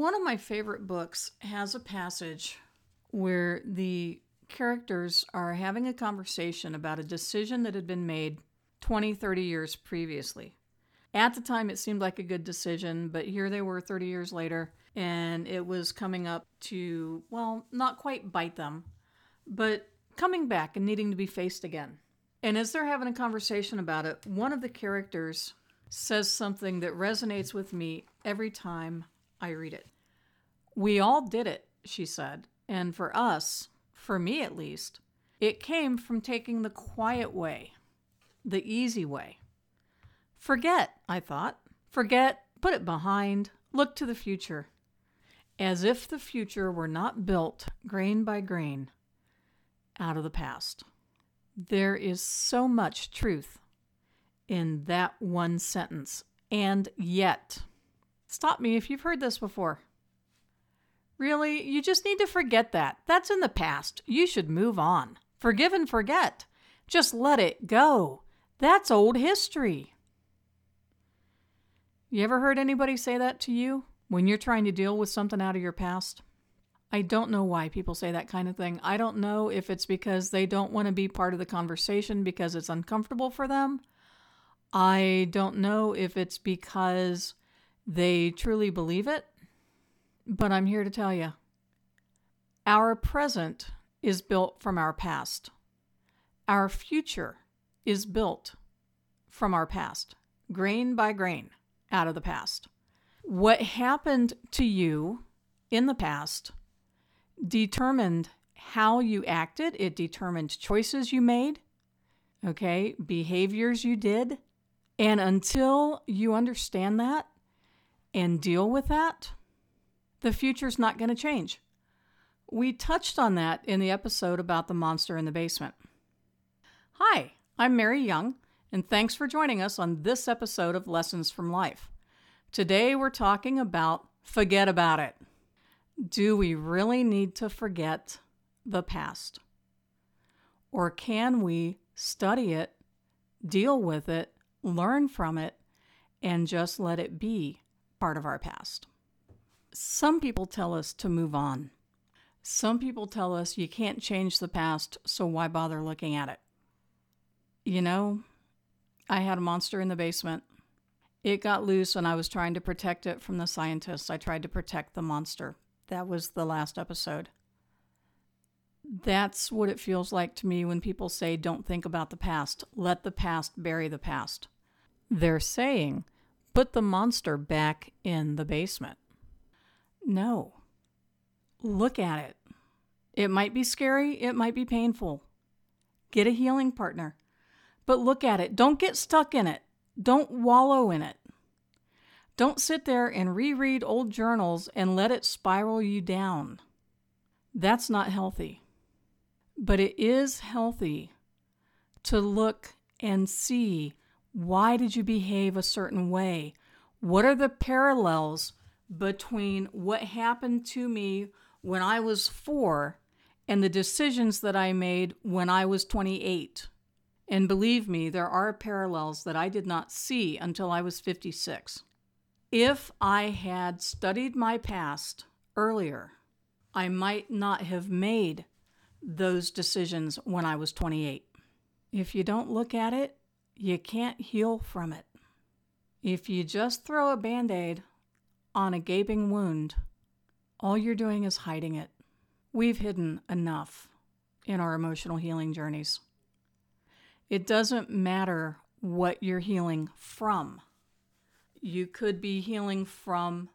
One of my favorite books has a passage where the characters are having a conversation about a decision that had been made 20, 30 years previously. At the time, it seemed like a good decision, but here they were 30 years later, and it was coming up to, well, not quite bite them, but coming back and needing to be faced again. And as they're having a conversation about it, one of the characters says something that resonates with me every time I read it. We all did it, she said. And for us, for me at least, it came from taking the quiet way, the easy way. Forget, I thought. Forget, put it behind, look to the future. As if the future were not built grain by grain out of the past. There is so much truth in that one sentence. And yet, stop me if you've heard this before. Really, you just need to forget that. That's in the past. You should move on. Forgive and forget. Just let it go. That's old history. You ever heard anybody say that to you when you're trying to deal with something out of your past? I don't know why people say that kind of thing. I don't know if it's because they don't want to be part of the conversation because it's uncomfortable for them. I don't know if it's because they truly believe it. But I'm here to tell you our present is built from our past. Our future is built from our past, grain by grain out of the past. What happened to you in the past determined how you acted, it determined choices you made, okay, behaviors you did. And until you understand that and deal with that, the future's not going to change. We touched on that in the episode about the monster in the basement. Hi, I'm Mary Young, and thanks for joining us on this episode of Lessons from Life. Today we're talking about forget about it. Do we really need to forget the past? Or can we study it, deal with it, learn from it, and just let it be part of our past? Some people tell us to move on. Some people tell us you can't change the past, so why bother looking at it? You know, I had a monster in the basement. It got loose and I was trying to protect it from the scientists. I tried to protect the monster. That was the last episode. That's what it feels like to me when people say, don't think about the past. Let the past bury the past. They're saying, put the monster back in the basement. No. Look at it. It might be scary, it might be painful. Get a healing partner. But look at it. Don't get stuck in it. Don't wallow in it. Don't sit there and reread old journals and let it spiral you down. That's not healthy. But it is healthy to look and see why did you behave a certain way? What are the parallels between what happened to me when I was four and the decisions that I made when I was 28. And believe me, there are parallels that I did not see until I was 56. If I had studied my past earlier, I might not have made those decisions when I was 28. If you don't look at it, you can't heal from it. If you just throw a band aid on a gaping wound, all you're doing is hiding it. We've hidden enough in our emotional healing journeys. It doesn't matter what you're healing from. You could be healing from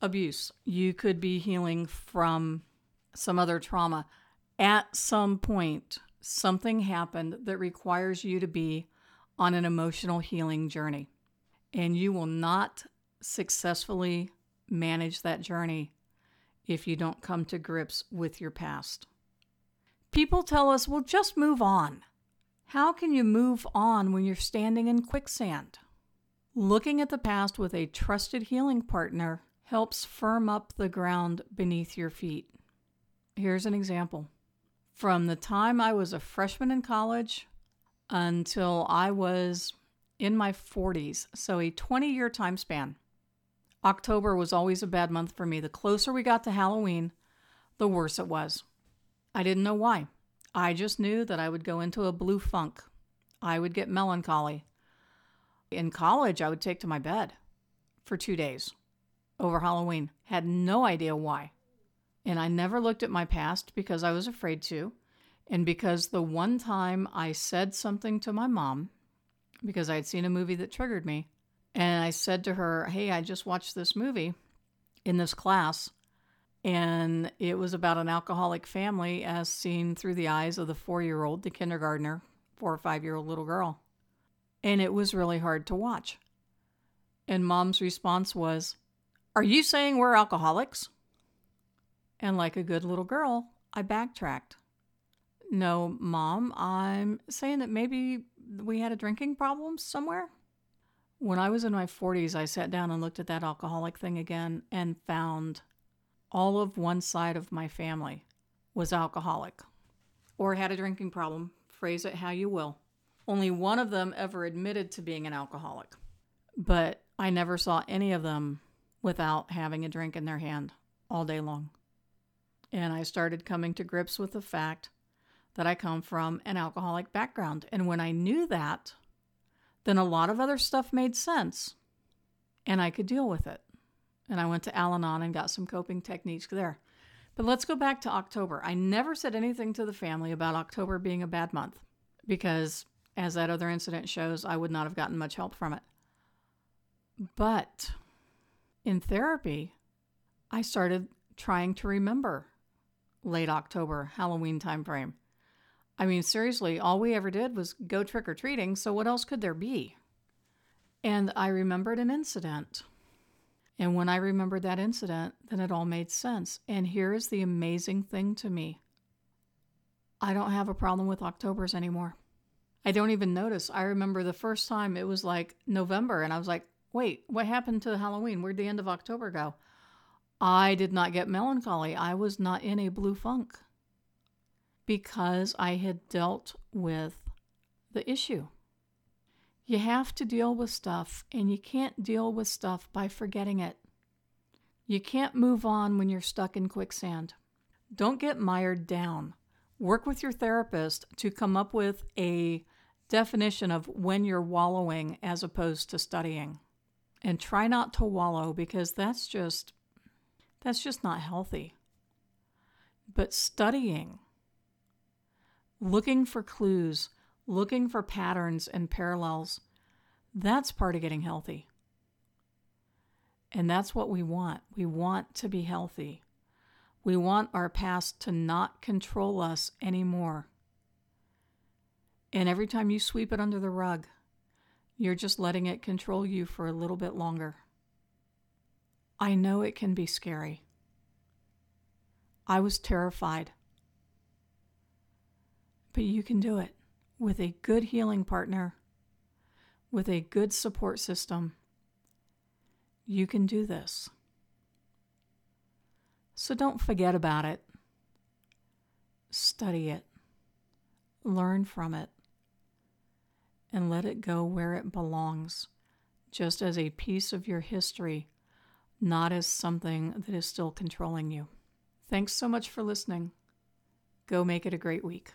abuse, you could be healing from some other trauma. At some point, something happened that requires you to be on an emotional healing journey. And you will not successfully manage that journey if you don't come to grips with your past. People tell us, well, just move on. How can you move on when you're standing in quicksand? Looking at the past with a trusted healing partner helps firm up the ground beneath your feet. Here's an example. From the time I was a freshman in college until I was in my 40s, so a 20 year time span, October was always a bad month for me. The closer we got to Halloween, the worse it was. I didn't know why. I just knew that I would go into a blue funk. I would get melancholy. In college, I would take to my bed for two days over Halloween. Had no idea why. And I never looked at my past because I was afraid to. And because the one time I said something to my mom, because I had seen a movie that triggered me, and I said to her, Hey, I just watched this movie in this class, and it was about an alcoholic family as seen through the eyes of the four year old, the kindergartner, four or five year old little girl. And it was really hard to watch. And mom's response was, Are you saying we're alcoholics? And like a good little girl, I backtracked. No, mom, I'm saying that maybe we had a drinking problem somewhere. When I was in my 40s, I sat down and looked at that alcoholic thing again and found all of one side of my family was alcoholic or had a drinking problem. Phrase it how you will. Only one of them ever admitted to being an alcoholic, but I never saw any of them without having a drink in their hand all day long. And I started coming to grips with the fact that I come from an alcoholic background. And when I knew that, then a lot of other stuff made sense and I could deal with it. And I went to Al Anon and got some coping techniques there. But let's go back to October. I never said anything to the family about October being a bad month because, as that other incident shows, I would not have gotten much help from it. But in therapy, I started trying to remember late October, Halloween timeframe. I mean, seriously, all we ever did was go trick or treating, so what else could there be? And I remembered an incident. And when I remembered that incident, then it all made sense. And here is the amazing thing to me I don't have a problem with Octobers anymore. I don't even notice. I remember the first time it was like November, and I was like, wait, what happened to Halloween? Where'd the end of October go? I did not get melancholy. I was not in a blue funk because I had dealt with the issue. You have to deal with stuff, and you can't deal with stuff by forgetting it. You can't move on when you're stuck in quicksand. Don't get mired down. Work with your therapist to come up with a definition of when you're wallowing as opposed to studying. And try not to wallow because that's just that's just not healthy. But studying looking for clues, looking for patterns and parallels, that's part of getting healthy. And that's what we want. We want to be healthy. We want our past to not control us anymore. And every time you sweep it under the rug, you're just letting it control you for a little bit longer. I know it can be scary. I was terrified. But you can do it with a good healing partner, with a good support system. You can do this. So don't forget about it. Study it, learn from it, and let it go where it belongs, just as a piece of your history, not as something that is still controlling you. Thanks so much for listening. Go make it a great week.